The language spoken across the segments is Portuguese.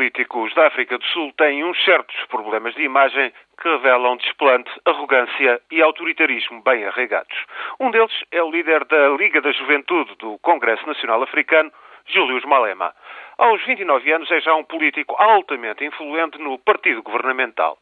políticos da África do Sul têm uns certos problemas de imagem que revelam desplante, arrogância e autoritarismo bem arraigados. Um deles é o líder da Liga da Juventude do Congresso Nacional Africano, Július Malema. Aos 29 anos é já um político altamente influente no partido governamental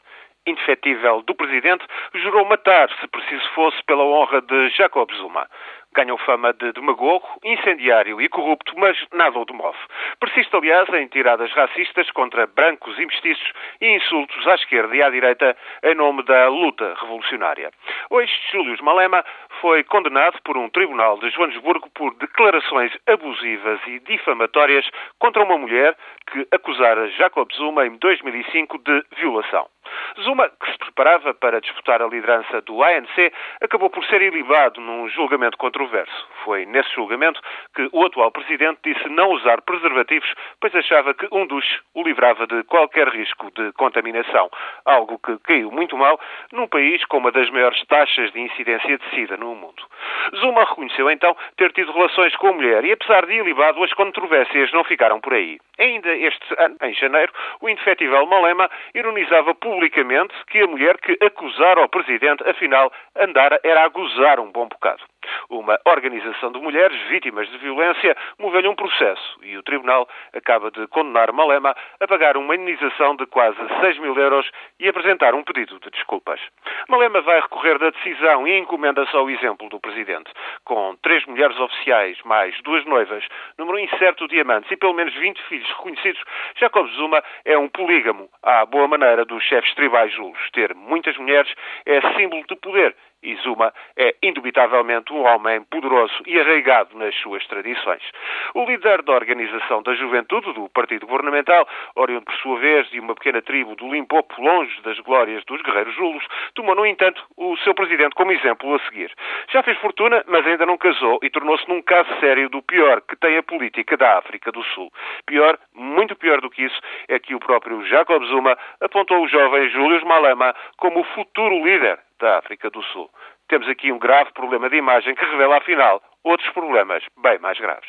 indefetível do presidente, jurou matar, se preciso fosse, pela honra de Jacob Zuma. Ganhou fama de demagogo, incendiário e corrupto, mas nada o demove. Persiste, aliás, em tiradas racistas contra brancos e mestiços e insultos à esquerda e à direita em nome da luta revolucionária. Hoje, Júlio Malema foi condenado por um tribunal de Joanesburgo por declarações abusivas e difamatórias contra uma mulher que acusara Jacob Zuma em 2005 de violação. Zuma, que se preparava para disputar a liderança do ANC, acabou por ser ilibado num julgamento controverso. Foi nesse julgamento que o atual presidente disse não usar preservativos, pois achava que um dos o livrava de qualquer risco de contaminação, algo que caiu muito mal num país com uma das maiores taxas de incidência de SIDA no mundo. Zuma reconheceu então ter tido relações com a mulher e, apesar de ilibado, as controvérsias não ficaram por aí. Ainda este ano, em janeiro, o indefetível Malema ironizava publicamente que a mulher que acusara o presidente, afinal, andara era a gozar um bom bocado. Uma organização de mulheres vítimas de violência moveu-lhe um processo e o Tribunal acaba de condenar Malema a pagar uma indenização de quase 6 mil euros e apresentar um pedido de desculpas. Malema vai recorrer da decisão e encomenda-se ao exemplo do Presidente. Com três mulheres oficiais, mais duas noivas, número incerto de diamantes e pelo menos 20 filhos reconhecidos, Jacob Zuma é um polígamo à boa maneira dos chefes tribais julos. Ter muitas mulheres é símbolo de poder e Zuma é indubitavelmente um homem poderoso e arraigado nas suas tradições. O líder da Organização da Juventude do Partido Governamental, oriundo por sua vez de uma pequena tribo do Limpopo, longe das glórias dos guerreiros julos, tomou, no entanto, o seu presidente como exemplo a seguir. Já fez fortuna, mas ainda não casou e tornou-se num caso sério do pior que tem a política da África do Sul. Pior, muito pior do que isso, é que o próprio Jacob Zuma apontou o jovem Júlio Malema como o futuro líder da África do Sul. Temos aqui um grave problema de imagem que revela, afinal, outros problemas bem mais graves.